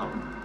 Wow.